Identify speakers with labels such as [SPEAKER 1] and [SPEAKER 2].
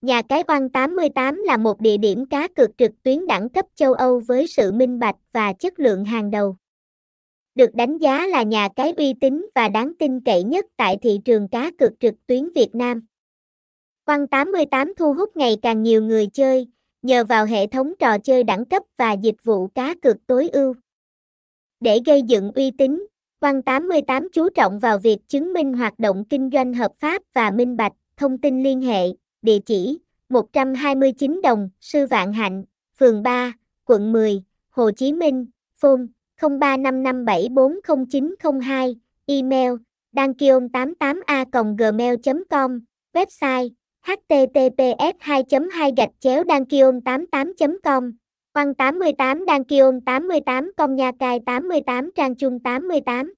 [SPEAKER 1] Nhà cái Oan 88 là một địa điểm cá cược trực tuyến đẳng cấp châu Âu với sự minh bạch và chất lượng hàng đầu. Được đánh giá là nhà cái uy tín và đáng tin cậy nhất tại thị trường cá cược trực tuyến Việt Nam. Oan 88 thu hút ngày càng nhiều người chơi, nhờ vào hệ thống trò chơi đẳng cấp và dịch vụ cá cược tối ưu. Để gây dựng uy tín, Oan 88 chú trọng vào việc chứng minh hoạt động kinh doanh hợp pháp và minh bạch, thông tin liên hệ, địa chỉ 129 Đồng, Sư Vạn Hạnh, phường 3, quận 10, Hồ Chí Minh, phone 0355740902, email dankion88a gmail.com, website https 2 2 gạch chéo dankion 88 com Quăng 88 Dankion 88 Công Nha Cai 88 Trang Trung 88